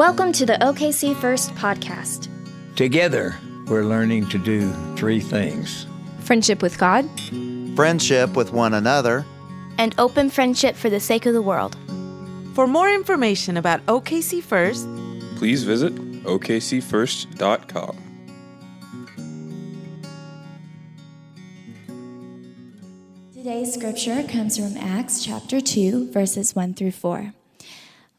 Welcome to the OKC First podcast. Together, we're learning to do three things friendship with God, friendship with one another, and open friendship for the sake of the world. For more information about OKC First, please visit okcfirst.com. Today's scripture comes from Acts chapter 2, verses 1 through 4.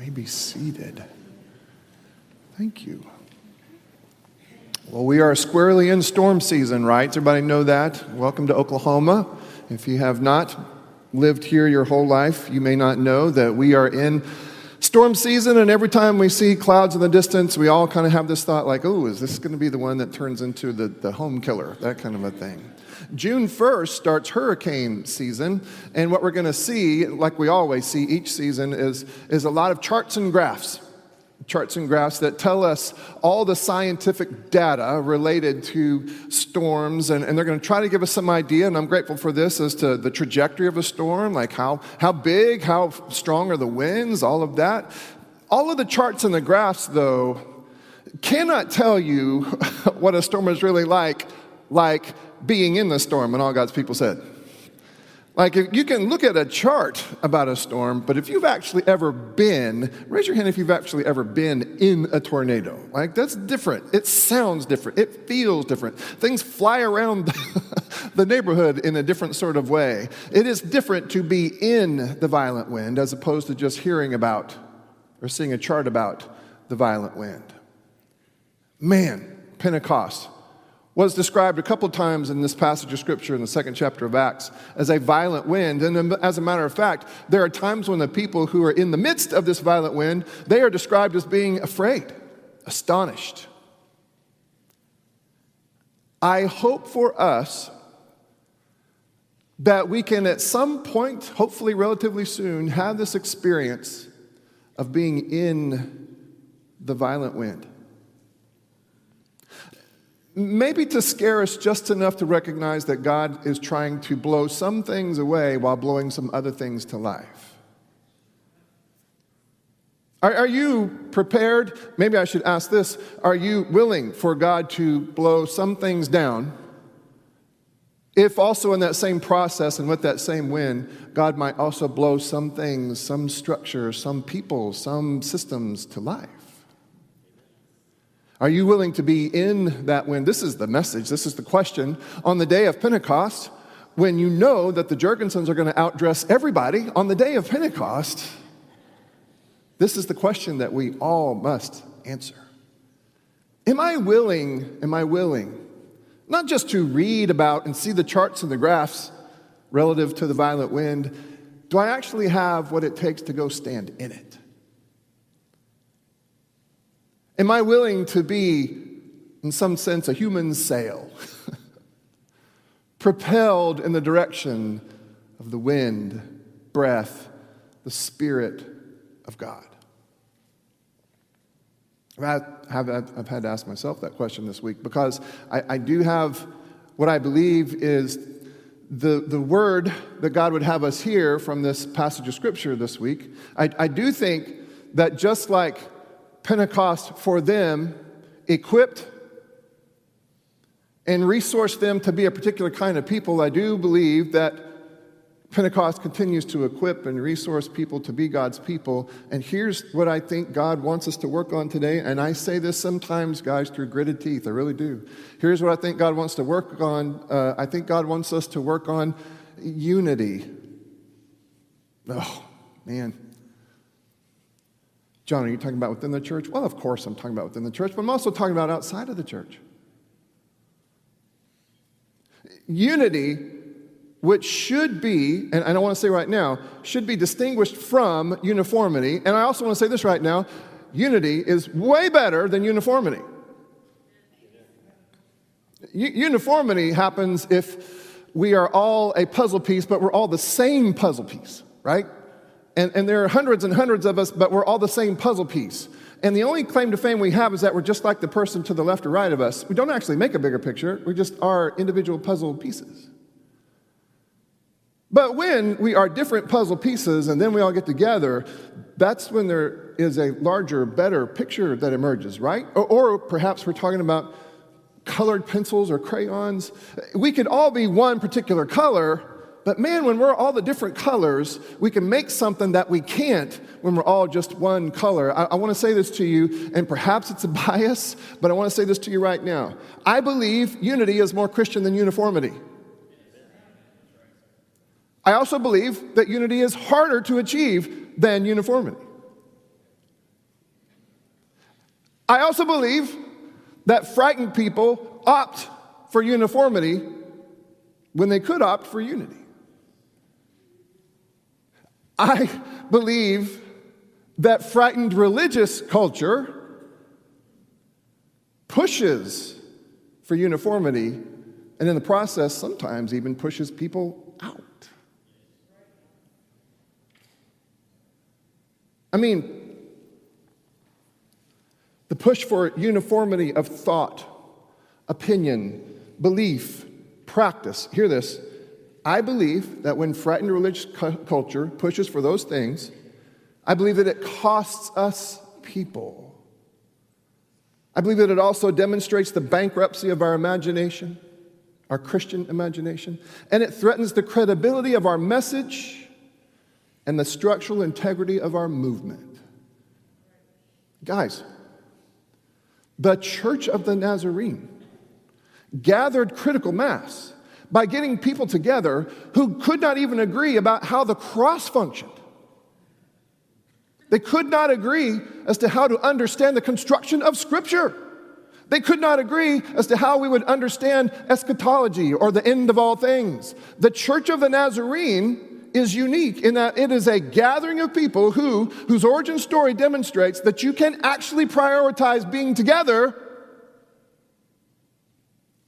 may be seated. Thank you. Well, we are squarely in storm season, right? Does everybody know that? Welcome to Oklahoma. If you have not lived here your whole life, you may not know that we are in storm season, and every time we see clouds in the distance, we all kind of have this thought like, oh, is this going to be the one that turns into the, the home killer? That kind of a thing. June 1st starts hurricane season, and what we're going to see, like we always see each season, is, is a lot of charts and graphs. Charts and graphs that tell us all the scientific data related to storms, and, and they're going to try to give us some idea, and I'm grateful for this, as to the trajectory of a storm, like how, how big, how strong are the winds, all of that. All of the charts and the graphs, though, cannot tell you what a storm is really like, like being in the storm, and all God's people said. Like, you can look at a chart about a storm, but if you've actually ever been, raise your hand if you've actually ever been in a tornado. Like, that's different. It sounds different. It feels different. Things fly around the neighborhood in a different sort of way. It is different to be in the violent wind as opposed to just hearing about or seeing a chart about the violent wind. Man, Pentecost was described a couple times in this passage of scripture in the second chapter of Acts as a violent wind. And um, as a matter of fact, there are times when the people who are in the midst of this violent wind, they are described as being afraid, astonished. I hope for us that we can at some point, hopefully relatively soon, have this experience of being in the violent wind. Maybe to scare us just enough to recognize that God is trying to blow some things away while blowing some other things to life. Are, are, you prepared? Maybe I should ask this Are you willing for God to blow some things down? If also in that same process and with that same wind, God might also blow some things, some structures, some people, some systems to life. Are you willing to be in that wind? This is the message, this is the question. On the day of Pentecost, when you know that the Jurgensons are going to outdress everybody on the day of Pentecost, this is the question that we all must answer. Am I willing, am I willing, not just to read about and see the charts and the graphs relative to the violent wind, do I actually have what it takes to go stand in it? Am I willing to be, in some sense, a human sail, propelled in the direction of the wind, breath, the Spirit of God? I've had, I've had to ask myself that question this week because I, I do have what I believe is the, the word that God would have us hear from this passage of Scripture this week. I, I do think that just like Pentecost for them equipped and resourced them to be a particular kind of people, I do believe that Pentecost continues to equip and resource people to be God's people. And here's what I think God wants us to work on today. And I say this sometimes, guys, through gritted teeth. I really do. Here's what I think God wants to work on. Uh, I think God wants us to work on unity. Oh, man. John, are you talking about within the church? Well, of course I'm talking about within the church, but I'm also talking about outside of the church. Unity, which should be, and I don't want to say right now, should be distinguished from uniformity. And I also want to say this right now unity is way better than uniformity. U- uniformity happens if we are all a puzzle piece, but we're all the same puzzle piece, right? And, and there are hundreds and hundreds of us, but we're all the same puzzle piece. And the only claim to fame we have is that we're just like the person to the left or right of us. We don't actually make a bigger picture, we just are individual puzzle pieces. But when we are different puzzle pieces and then we all get together, that's when there is a larger, better picture that emerges, right? Or, or, perhaps we're talking about colored pencils or crayons. We could all be one particular color, but man, when we're all the different colors, we can make something that we can't when we're all just one color. I, I want to say this to you, and perhaps it's a bias, but I want to say this to you right now. I believe unity is more Christian than uniformity. I also believe that unity is harder to achieve than uniformity. I also believe that frightened people opt for uniformity when they could opt for unity. I believe that frightened religious culture pushes for uniformity and in the process sometimes even pushes people out. I mean, the push for uniformity of thought, opinion, belief, practice. Hear this. I believe that when frightened religious cu- culture pushes for those things, I believe that it costs us people. I believe that it also demonstrates the bankruptcy of our imagination, our Christian imagination, and it threatens the credibility of our message and the structural integrity of our movement. Guys, the Church of the Nazarene gathered critical mass by getting people together who could not even agree about how the cross functioned. They could not agree as to how to understand the construction of Scripture. They could not agree as to how we would understand eschatology or the end of all things. The Church of the Nazarene is unique in that it is a gathering of people who, whose origin story demonstrates that you can actually prioritize being together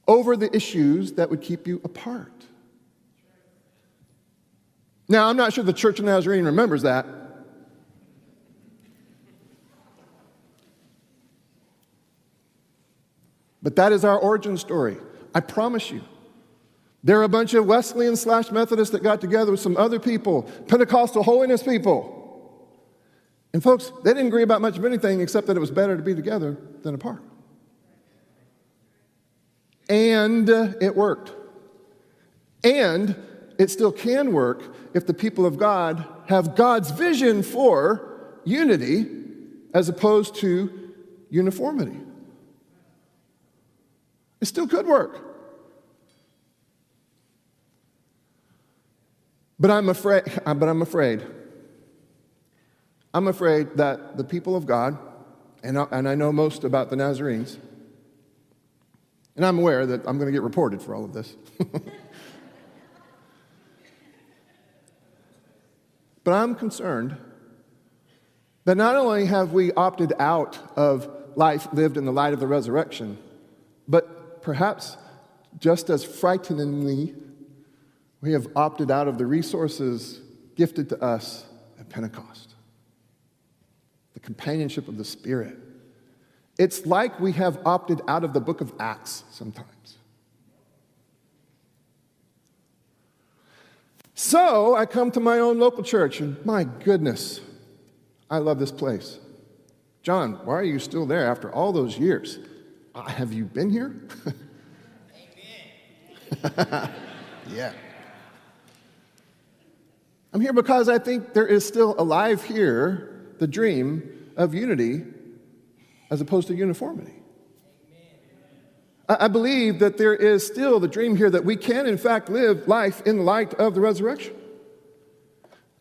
over the issues that would keep you apart. Now, I'm not sure the Church of Nazarene remembers that. But that is our origin story. I promise you. There are a bunch of Wesleyan slash Methodists that got together with some other people, Pentecostal holiness people. And folks, they didn't agree about much of anything except that it was better to be together than apart. And it worked. And it still can work if the people of God have God's vision for unity as opposed to uniformity. It still could work. But I'm afraid, but I'm afraid. I'm afraid that the people of God, and I, and I know most about the Nazarenes, and I'm aware that I'm going to get reported for all of this. but I'm concerned that not only have we opted out of life lived in the light of the resurrection, but perhaps just as frighteningly, we have opted out of the resources gifted to us at Pentecost the companionship of the Spirit. It's like we have opted out of the book of Acts sometimes. So I come to my own local church, and my goodness, I love this place. John, why are you still there after all those years? Uh, have you been here? Amen. Yeah. I'm here because I think there is still alive here the dream of unity as opposed to uniformity. I believe that there is still the dream here that we can, in fact, live life in light of the resurrection.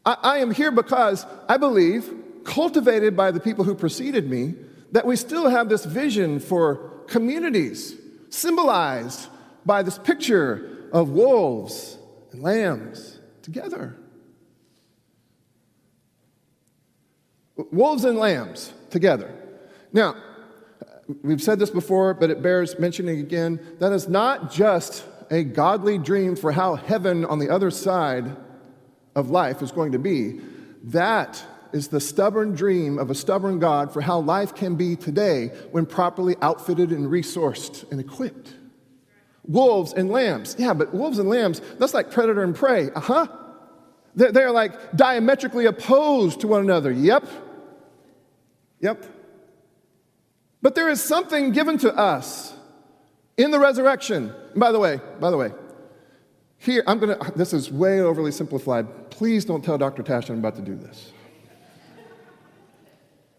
I, I am here because I believe, cultivated by the people who preceded me, that we still have this vision for communities symbolized by this picture of wolves and lambs together. Wolves and lambs together. Now, we've said this before, but it bears mentioning again. That is not just a godly dream for how heaven on the other side of life is going to be. That is the stubborn dream of a stubborn God for how life can be today when properly outfitted and resourced and equipped. Wolves and lambs. Yeah, but wolves and lambs, that's like predator and prey. Uh huh. They're, like diametrically opposed to one another. Yep. Yep. But there is something given to us in the resurrection. And by the way, by the way, here, I'm gonna, this is way overly simplified. Please don't tell Dr. Tash I'm about to do this.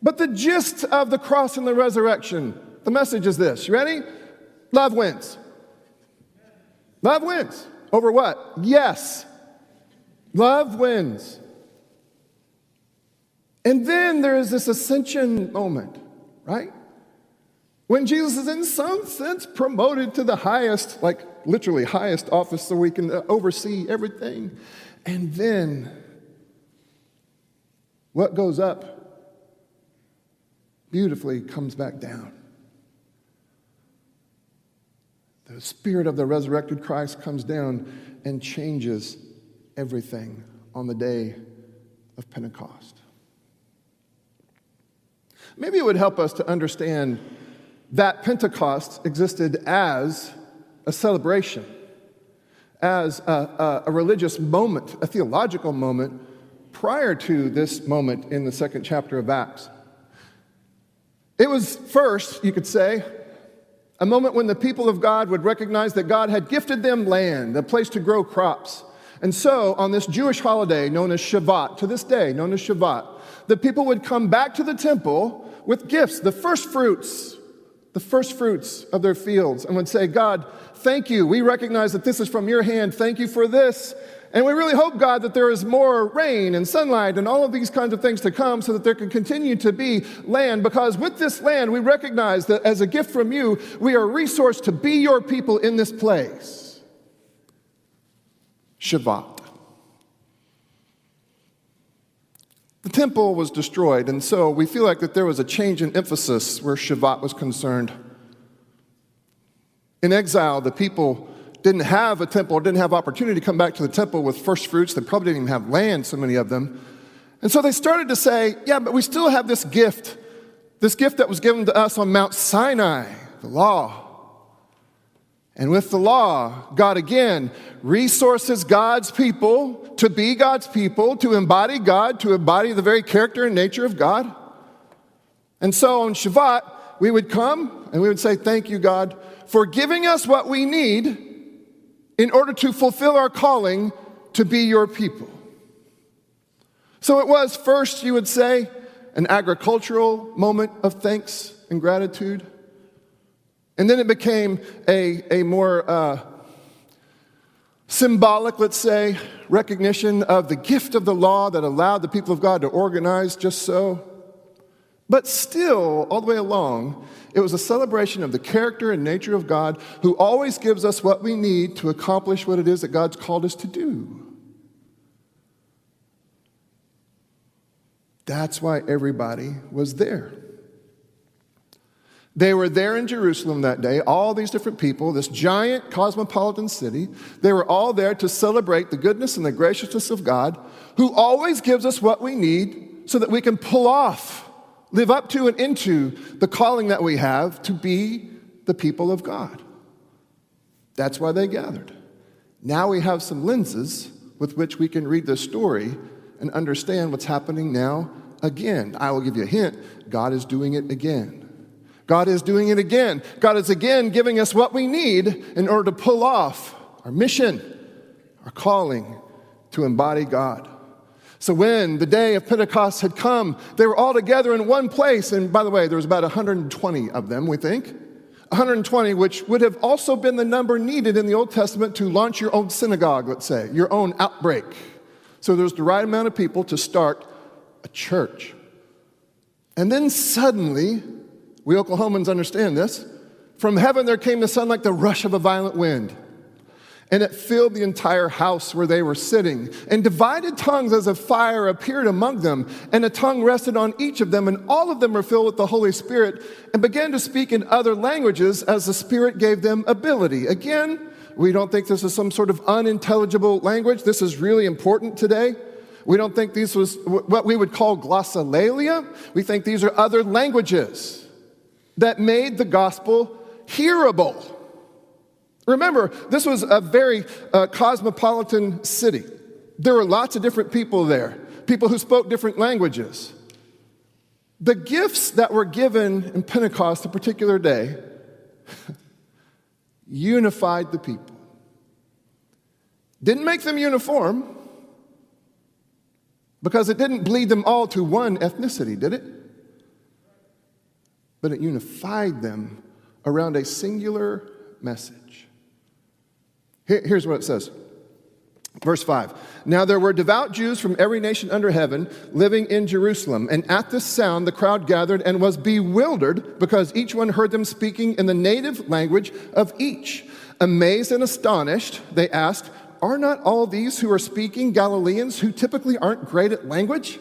But the gist of the cross and the resurrection, the message is this. You ready? Love wins. Love wins. Over what? Yes. Love wins. And then there is this ascension moment, right? When Jesus is, in some sense, promoted to the highest, like literally highest office so we can uh, oversee everything. And then what goes up beautifully comes back down. The spirit of the resurrected Christ comes down and changes everything on the day of Pentecost. Maybe it would help us to understand that Pentecost existed as a celebration, as a, a, a, religious moment, a theological moment prior to this moment in the second chapter of Acts. It was first, you could say, a moment when the people of God would recognize that God had gifted them land, a place to grow crops. And so, on this Jewish holiday known as Shavuot, to this day known as Shavuot, the people would come back to the temple with gifts, the first fruits, the first fruits of their fields, and would say, God, thank you. We recognize that this is from your hand. Thank you for this. And we really hope, God, that there is more rain and sunlight and all of these kinds of things to come so that there can continue to be land. Because with this land, we recognize that as a gift from you, we are resourced to be your people in this place. Shavuot. The temple was destroyed, and so we feel like that there was a change in emphasis where Shavuot was concerned. In exile, the people didn't have a temple didn't have opportunity to come back to the temple with first fruits. They probably didn't even have land, so many of them. And so they started to say, yeah, but we still have this gift, this gift that was given to us on Mount Sinai, the law. And with the law, God again resources God's people to be God's people, to embody God, to embody the very character and nature of God. And so on Shavuot, we would come and we would say, Thank you, God, for giving us what we need in order to fulfill our calling to be your people. So it was first, you would say, an agricultural moment of thanks and gratitude. And then it became a, a more uh, symbolic, let's say, recognition of the gift of the law that allowed the people of God to organize just so. But still, all the way along, it was a celebration of the character and nature of God who always gives us what we need to accomplish what it is that God's called us to do. That's why everybody was there. They were there in Jerusalem that day, all these different people, this giant cosmopolitan city. They were all there to celebrate the goodness and the graciousness of God, who always gives us what we need so that we can pull off live up to and into the calling that we have to be the people of God. That's why they gathered. Now we have some lenses with which we can read the story and understand what's happening now again. I will give you a hint God is doing it again. God is doing it again. God is again giving us what we need in order to pull off our mission, our calling to embody God. So when the day of Pentecost had come, they were all together in one place. And by the way, there was about 120 of them, we think. 120, which would have also been the number needed in the Old Testament to launch your own synagogue, let's say, your own outbreak. So there's the right amount of people to start a church. And then suddenly, we Oklahomans understand this. From heaven there came the sun like the rush of a violent wind. and it filled the entire house where they were sitting. And divided tongues as a fire appeared among them, and a tongue rested on each of them, and all of them were filled with the Holy Spirit and began to speak in other languages as the Spirit gave them ability. Again, we don't think this is some sort of unintelligible language. This is really important today. We don't think these was what we would call glossolalia. We think these are other languages that made the gospel hearable. Remember, this was a very uh, cosmopolitan city. There were lots of different people there, people who spoke different languages. The gifts that were given in Pentecost, a particular day, unified the people. Didn't make them uniform because it didn't bleed them all to one ethnicity, did it? But it unified them around a singular message. Here's what it says. Verse 5 Now there were devout Jews from every nation under heaven living in Jerusalem, and at this sound the crowd gathered and was bewildered because each one heard them speaking in the native language of each. Amazed and astonished, they asked, Are not all these who are speaking Galileans who typically aren't great at language?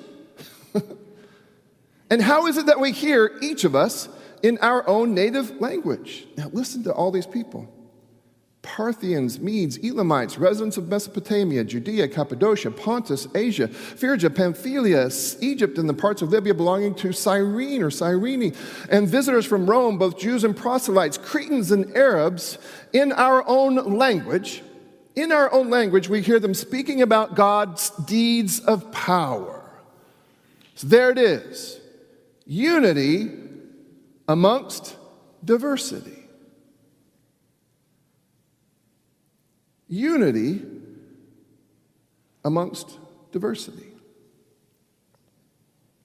And how is it that we hear each of us in our own native language? Now listen to all these people. Parthians, Medes, Elamites, residents of Mesopotamia, Judea, Cappadocia, Pontus, Asia, Phrygia, Pamphylia, Egypt, and the parts of Libya belonging to Cyrene or Cyrene, and visitors from Rome, both Jews and proselytes, Cretans and Arabs, in our own language. In our own language, we hear them speaking about God's deeds of power. So there it is unity amongst diversity. unity amongst diversity.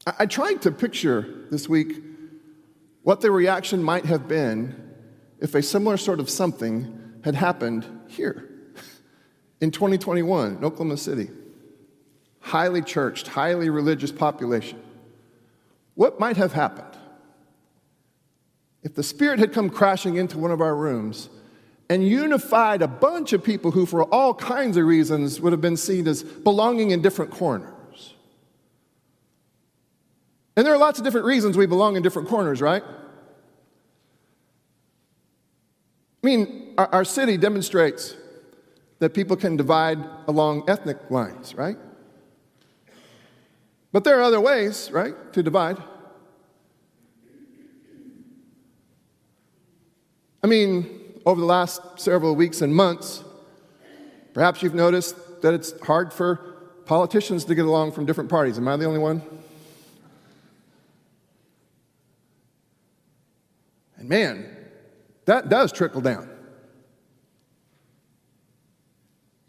I, I tried to picture this week what the reaction might have been if a similar sort of something had happened here in 2021 in Oklahoma City. Highly churched, highly religious population. What might have happened if the Spirit had come crashing into one of our rooms and unified a bunch of people who, for all kinds of reasons, would have been seen as belonging in different corners. And there are lots of different reasons we belong in different corners, right? I mean, our, our city demonstrates that people can divide along ethnic lines, right? But there are other ways, right, to divide. I mean, over the last several weeks and months, perhaps you've noticed that it's hard for politicians to get along from different parties. Am I the only one? And man, that does trickle down.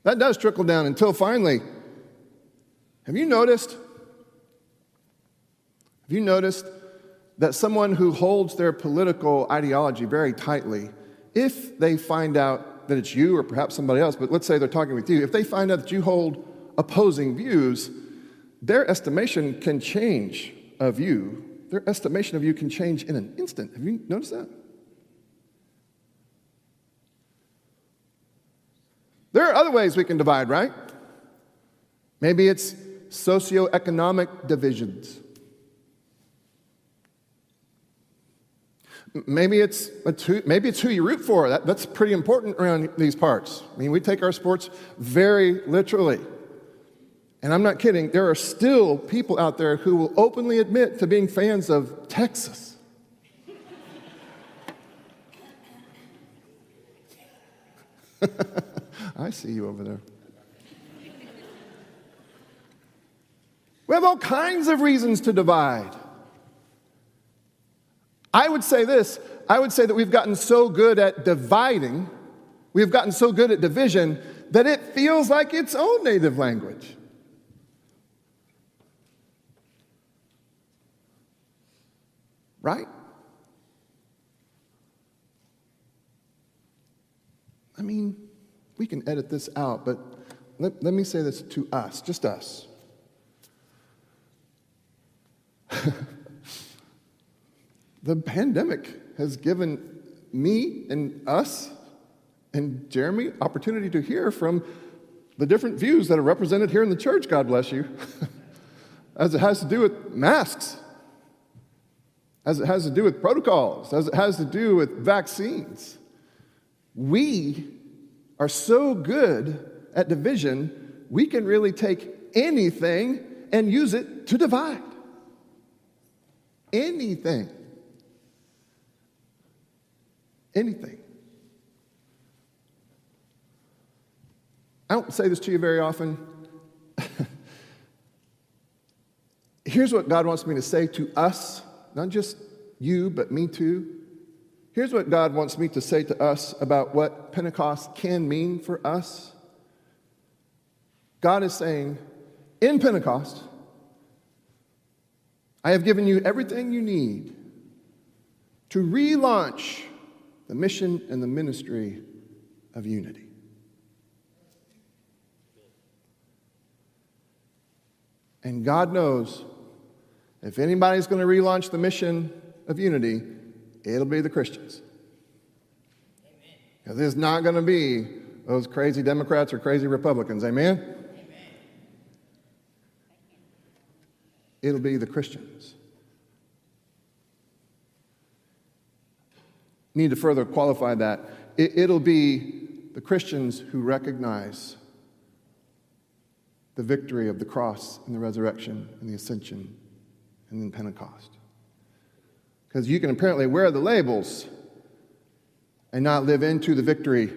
That does trickle down until finally, have you noticed? Have you noticed that someone who holds their political ideology very tightly if they find out that it's you or perhaps somebody else, but let's say they're talking with you, if they find out that you hold opposing views, their estimation can change of you. Their estimation of you can change in an instant. Have you noticed that? There are other ways we can divide, right? Maybe it's socioeconomic divisions. Maybe it's, who, maybe it's who you root for. That, that's pretty important around these parts. I mean, we take our sports very literally. And I'm not kidding, there are still people out there who will openly admit to being fans of Texas. I see you over there. We have all kinds of reasons to divide. I would say this I would say that we've gotten so good at dividing, we've gotten so good at division, that it feels like its own native language. Right? I mean, we can edit this out, but let, let me say this to us, just us. The pandemic has given me and us And Jeremy, opportunity to hear from the different views that are represented here in the church, God bless you, as it has to do with masks, as it has to do with protocols, as it has to do with vaccines. We are so good at division, we can really take anything and use it to divide. Anything. Anything. I don't say this to you very often. Here's what God wants me to say to us, not just you, but me too. Here's what God wants me to say to us about what Pentecost can mean for us. God is saying, in Pentecost, I have given you everything you need to relaunch the mission and the ministry of unity. And God knows if anybody's going to relaunch the mission of unity, it'll be the Christians. Because it's not going to be those crazy Democrats or crazy Republicans. Amen? Amen? It'll be the Christians. Need to further qualify that. It, will be the Christians who recognize the victory of the cross and the resurrection and the ascension and then Pentecost. Because you can apparently wear the labels and not live into the victory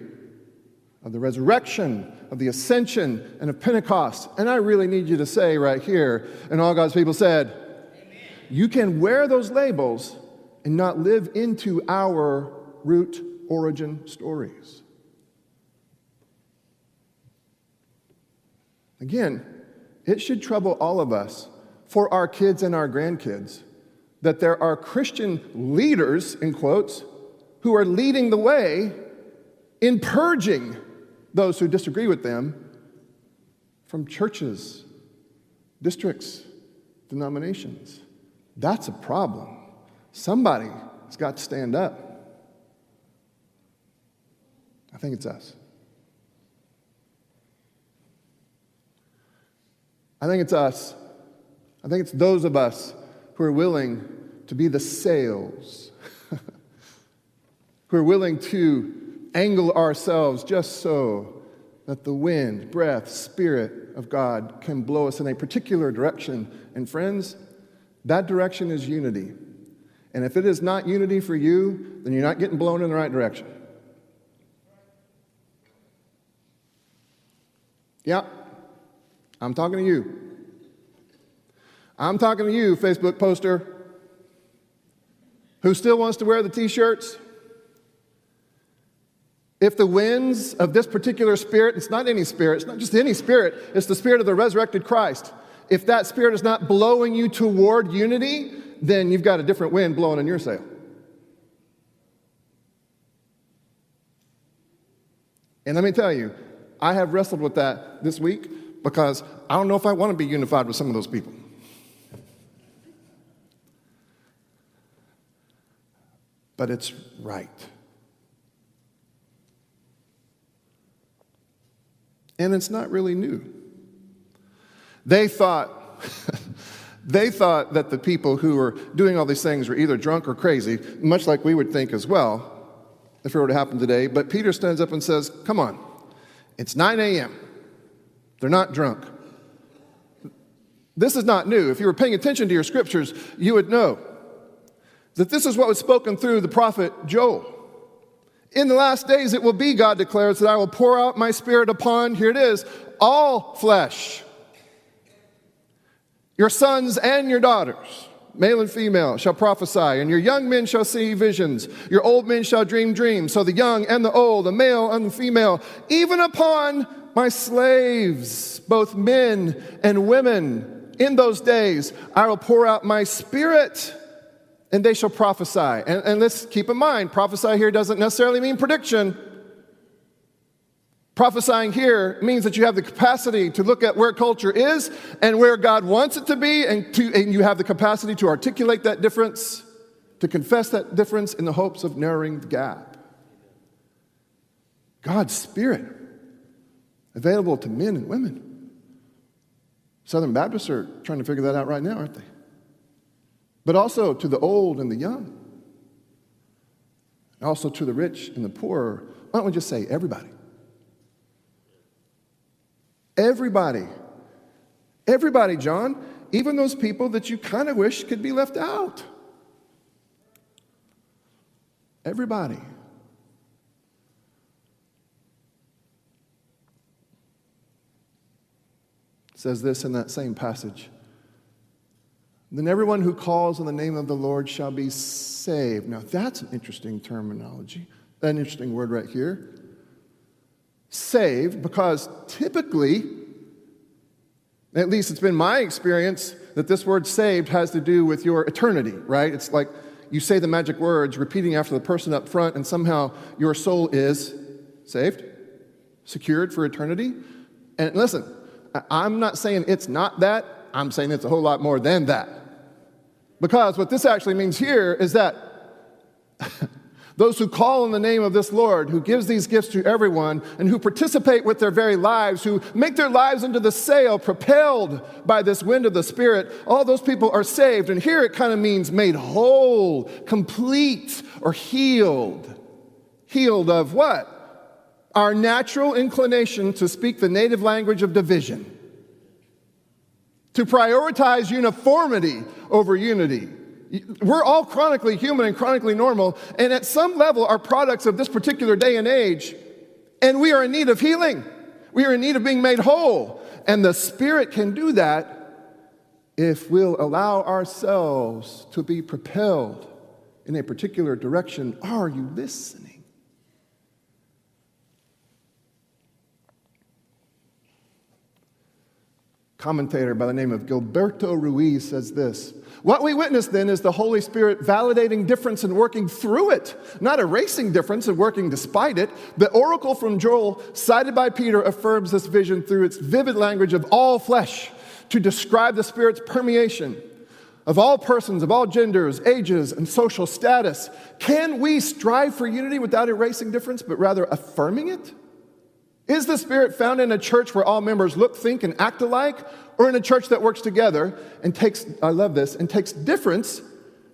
of the resurrection, of the ascension, and of Pentecost. And I really need you to say right here, and all God's people said, Amen. You can wear those labels and not live into our root origin stories. Again, it should trouble all of us for our kids and our grandkids that there are Christian leaders, in quotes, who are leading the way in purging those who disagree with them from churches, districts, denominations. That's a problem. Somebody has got to stand up. I think it's us. I think it's us. I think it's those of us who are willing to be the sails, who are willing to angle ourselves just so that the wind, breath, spirit of God can blow us in a particular direction. And friends, that direction is unity. And if it is not unity for you, then you're not getting blown in the right direction. Yeah, I'm talking to you. I'm talking to you, Facebook poster, who still wants to wear the t shirts. If the winds of this particular spirit, it's not any spirit, it's not just any spirit, it's the spirit of the resurrected Christ. If that spirit is not blowing you toward unity, then you've got a different wind blowing in your sail. And let me tell you, I have wrestled with that this week because I don't know if I want to be unified with some of those people. But it's right. And it's not really new. They thought, they thought that the people who were doing all these things were either drunk or crazy, much like we would think as well if it were to happen today. But Peter stands up and says, Come on, it's 9 a.m. They're not drunk. This is not new. If you were paying attention to your scriptures, you would know that this is what was spoken through the prophet Joel. In the last days it will be, God declares, that I will pour out my spirit upon, here it is, all flesh. Your sons and your daughters, male and female, shall prophesy, and your young men shall see visions. Your old men shall dream dreams. So the young and the old, the male and the female, even upon my slaves, both men and women. In those days, I will pour out my spirit and they shall prophesy. And, and let's keep in mind, prophesy here doesn't necessarily mean prediction. Prophesying here means that you have the capacity to look at where culture is and where God wants it to be, and, to, and you have the capacity to articulate that difference, to confess that difference in the hopes of narrowing the gap. God's Spirit available to men and women. Southern Baptists are trying to figure that out right now, aren't they? But also to the old and the young, also to the rich and the poor. Why don't we just say everybody? Everybody. Everybody, John, even those people that you kind of wish could be left out. Everybody. says this in that same passage. Then everyone who calls on the name of the Lord shall be saved. Now, that's an interesting terminology, an interesting word right here. Saved, because typically, at least it's been my experience, that this word saved has to do with your eternity, right? It's like you say the magic words, repeating after the person up front, and somehow your soul is saved, secured for eternity. And listen, I'm not saying it's not that, I'm saying it's a whole lot more than that. Because what this actually means here is that those who call in the name of this Lord, who gives these gifts to everyone, and who participate with their very lives, who make their lives into the sail propelled by this wind of the Spirit, all those people are saved. And here it kind of means made whole, complete, or healed. Healed of what? our natural inclination to speak the native language of division, to prioritize uniformity over unity. We're all chronically human and chronically normal, and at some level are products of this particular day and age, and we are in need of healing. We are in need of being made whole. And the Spirit can do that if we'll allow ourselves to be propelled in a particular direction. Are you listening? Commentator by the name of Gilberto Ruiz says this What we witness then is the Holy Spirit validating difference and working through it, not erasing difference and working despite it. The oracle from Joel, cited by Peter, affirms this vision through its vivid language of all flesh to describe the Spirit's permeation of all persons, of all genders, ages, and social status. Can we strive for unity without erasing difference, but rather affirming it? Is the Spirit found in a church where all members look, think, and act alike, or in a church that works together and takes, I love this, and takes difference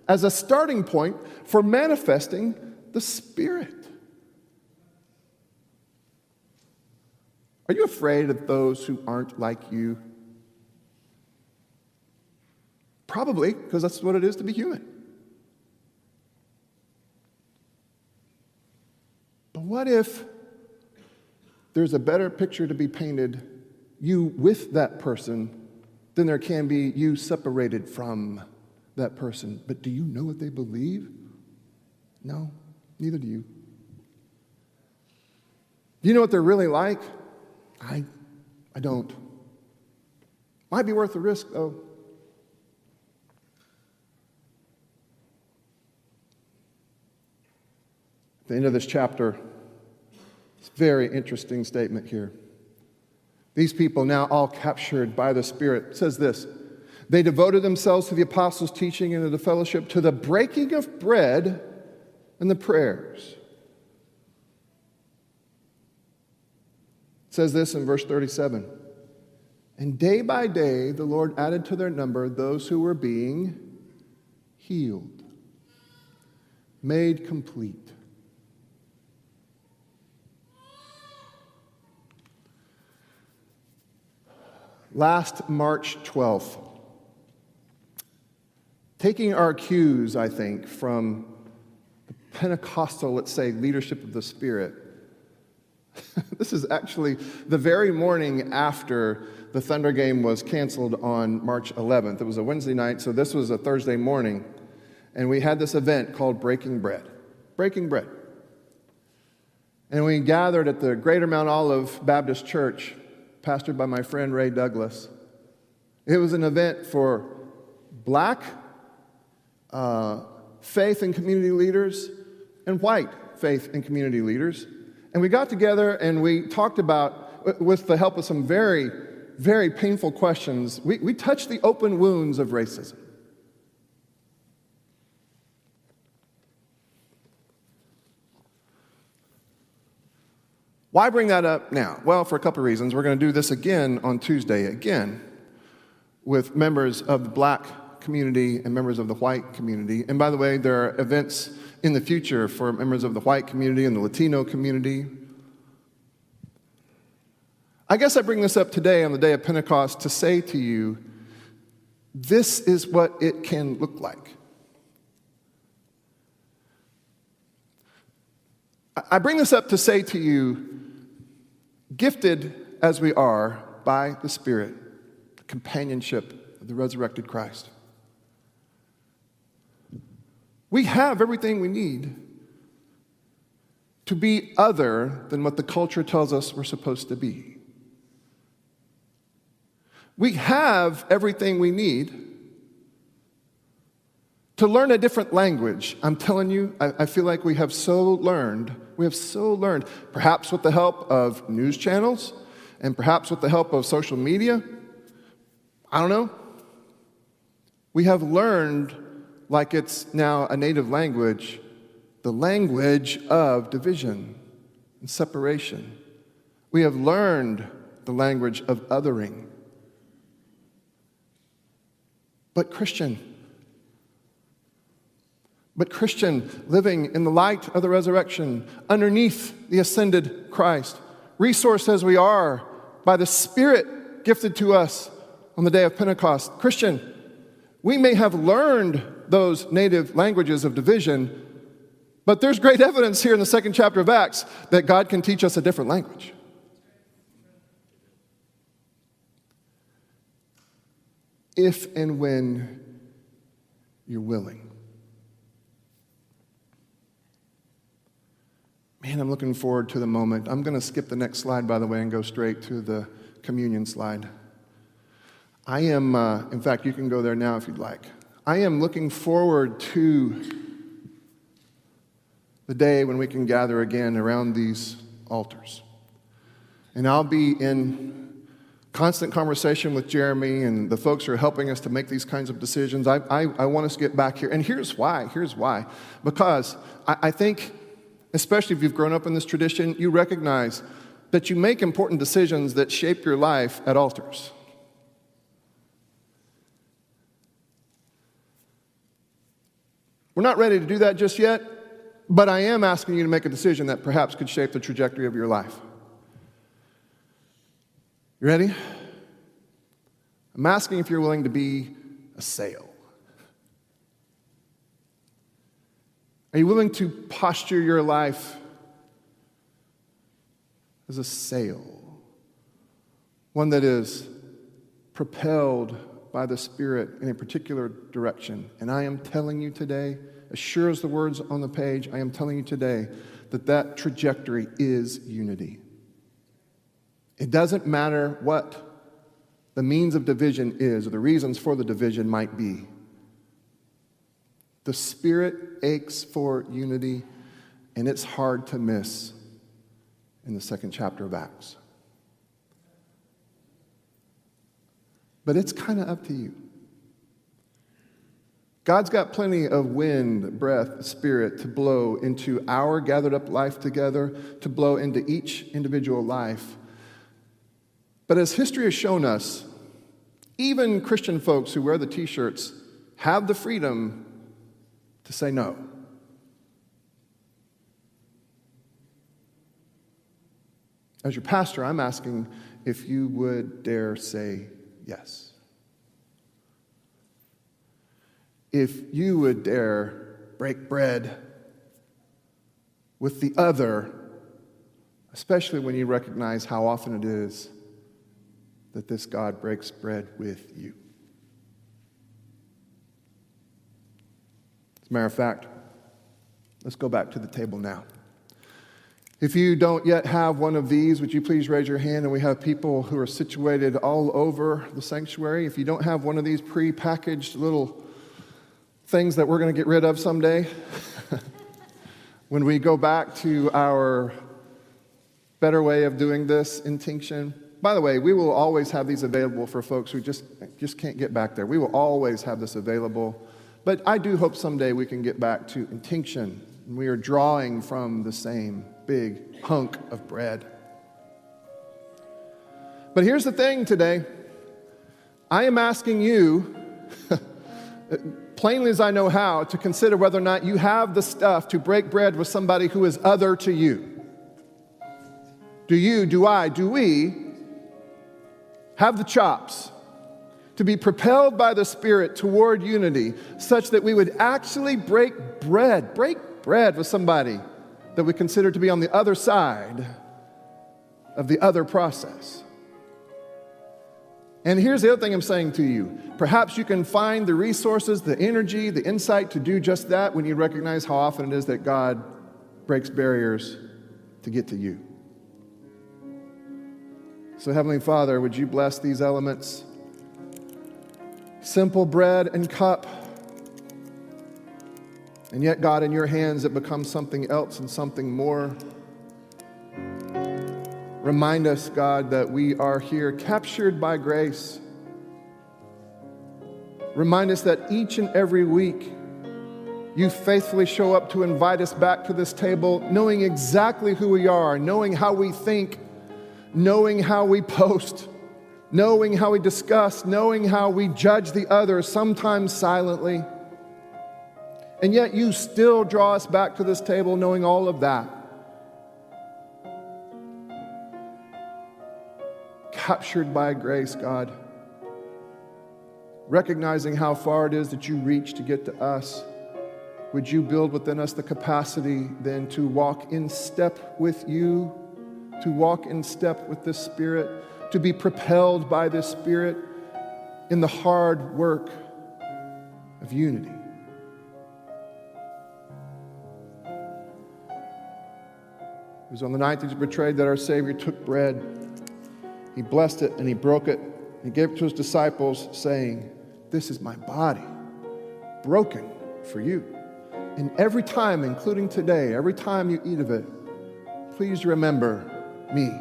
as a starting point for manifesting the Spirit? Are you afraid of those who aren't like you? Probably, because that's what it is to be human. But what if there's a better picture to be painted you with that person than there can be you separated from that person. But do you know what they believe? No, neither do you. Do you know what they're really like? I, I don't. Might be worth the risk, though. At the end of this chapter, very interesting statement here. These people, now all captured by the Spirit, says this They devoted themselves to the apostles' teaching and to the fellowship, to the breaking of bread and the prayers. It says this in verse 37 And day by day the Lord added to their number those who were being healed, made complete. Last March 12th, taking our cues, I think, from the Pentecostal, let's say, leadership of the Spirit. this is actually the very morning after the Thunder game was canceled on March 11th. It was a Wednesday night, so this was a Thursday morning. And we had this event called Breaking Bread. Breaking Bread. And we gathered at the Greater Mount Olive Baptist Church pastored by my friend Ray Douglas. It was an event for black uh, faith and community leaders and white faith and community leaders. And we got together and we talked about, with the help of some very, very painful questions, we, we touched the open wounds of racism. Why bring that up now? Well, for a couple of reasons. We're going to do this again on Tuesday, again, with members of the black community and members of the white community. And by the way, there are events in the future for members of the white community and the Latino community. I guess I bring this up today on the day of Pentecost to say to you this is what it can look like. I bring this up to say to you, gifted as we are by the Spirit, the companionship of the resurrected Christ, we have everything we need to be other than what the culture tells us we're supposed to be. We have everything we need to learn a different language. I'm telling you, I, I, feel like we have so learned, we have so learned, perhaps with the help of news channels and perhaps with the help of social media. I don't know. We have learned, like it's now a native language, the language of division and separation. We have learned the language of othering. But, Christian, but, Christian, living in the light of the resurrection, underneath the ascended Christ, resourced as we are by the Spirit gifted to us on the day of Pentecost, Christian, we may have learned those native languages of division, but there's great evidence here in the second chapter of Acts that God can teach us a different language. if and when you're willing. Man, I'm looking forward to the moment. I'm going to skip the next slide, by the way, and go straight to the communion slide. I am, uh, in fact, you can go there now if you'd like. I am looking forward to the day when we can gather again around these altars. And I'll be in constant conversation with Jeremy and the folks who are helping us to make these kinds of decisions. I, I, I want us to get back here. And here's why. Here's why. Because I, I think, especially if you've grown up in this tradition, you recognize that you make important decisions that shape your life at altars. We're not ready to do that just yet, but I am asking you to make a decision that perhaps could shape the trajectory of your life. You ready? I'm asking if you're willing to be a sail. Are you willing to posture your life as a sail? One that is propelled by the Spirit in a particular direction. And I am telling you today, as sure as the words on the page, I am telling you today that that trajectory is unity. It doesn't matter what the means of division is or the reasons for the division might be. The Spirit aches for unity, and it's hard to miss in the second chapter of Acts. But it's kind of up to you. God's got plenty of wind, breath, spirit to blow into our gathered up life together, to blow into each individual life. But as history has shown us, even Christian folks who wear the t shirts have the freedom to say no. As your pastor, I'm asking if you would dare say yes. If you would dare break bread with the other, especially when you recognize how often it is that this God breaks bread with you. As a matter of fact, let's go back to the table now. If you don't yet have one of these, would you please raise your hand? And we have people who are situated all over the sanctuary. If you don't have one of these pre packaged little things that we're going to get rid of someday, when we go back to our better way of doing this intinction, by the way, we will always have these available for folks who just, just can't get back there. We will always have this available. But I do hope someday we can get back to intinction. We are drawing from the same big hunk of bread. But here's the thing today I am asking you, plainly as I know how, to consider whether or not you have the stuff to break bread with somebody who is other to you. Do you, do I, do we have the chops to be propelled by the Spirit toward unity such that we would actually break bread, break bread with somebody that we consider to be on the other side of the other process? And here's the other thing I'm saying to you. Perhaps you can find the resources, the energy, the insight to do just that when you recognize how often it is that God breaks barriers to get to you. So, Heavenly Father, would you bless these elements? Simple bread and cup. And yet, God, in your hands, it becomes something else and something more. Remind us, God, that we are here captured by grace. Remind us that each and every week you faithfully show up to invite us back to this table, knowing exactly who we are, knowing how we think, knowing how we post, knowing how we discuss, knowing how we judge the other, sometimes silently. And yet you still draw us back to this table knowing all of that. captured by grace, God. Recognizing how far it is that you reach to get to us, would you build within us the capacity then to walk in step with you, to walk in step with the Spirit, to be propelled by this Spirit in the hard work of unity? It was on the night that he was betrayed that our Savior took bread. He blessed it and he broke it. He gave it to his disciples, saying, This is my body, broken for you. And every time, including today, every time you eat of it, please remember me.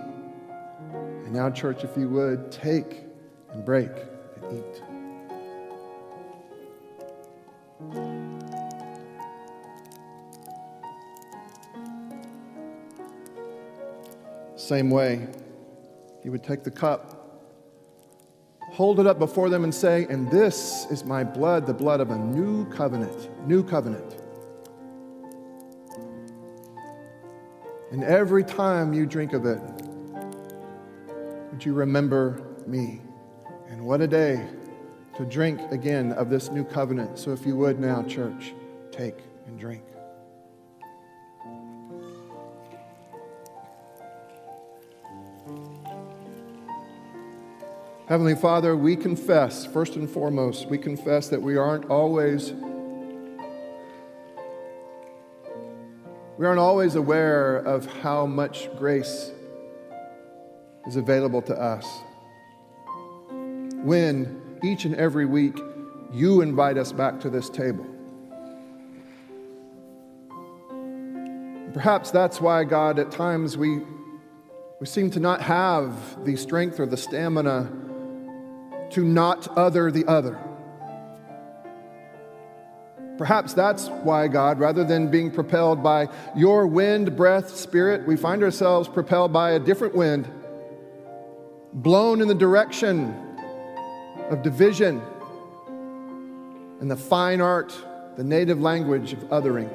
And now, church, if you would, take and break and eat. Same way, he would take the cup, hold it up before them, and say, And this is my blood, the blood of a new covenant, new covenant. And every time you drink of it, would you remember me? And what a day to drink again of this new covenant. So if you would now, church, take and drink. Heavenly Father, we confess, first and foremost, we confess that we aren't always we aren't always aware of how much grace is available to us. When each and every week you invite us back to this table. Perhaps that's why, God, at times we, we seem to not have the strength or the stamina to not other the other. Perhaps that's why, God, rather than being propelled by your wind, breath, spirit, we find ourselves propelled by a different wind, blown in the direction of division and the fine art, the native language of othering.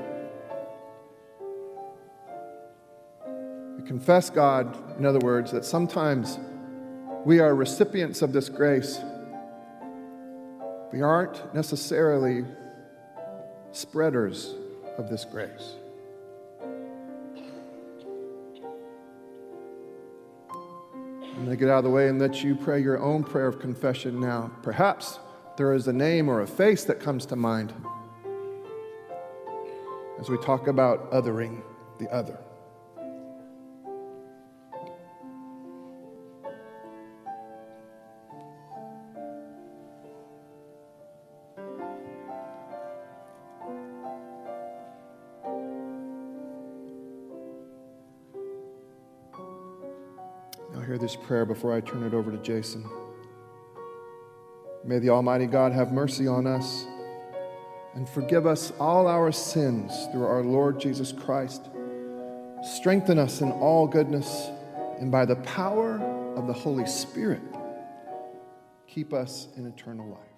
We confess, God, in other words, that sometimes we are recipients of this grace. We aren't necessarily spreaders of this grace. I'm going to get out of the way and let you pray your own prayer of confession now. Perhaps there is a name or a face that comes to mind as we talk about othering the other. Prayer before I turn it over to Jason. May the Almighty God have mercy on us and forgive us all our sins through our Lord Jesus Christ. Strengthen us in all goodness, and by the power of the Holy Spirit keep us in eternal life.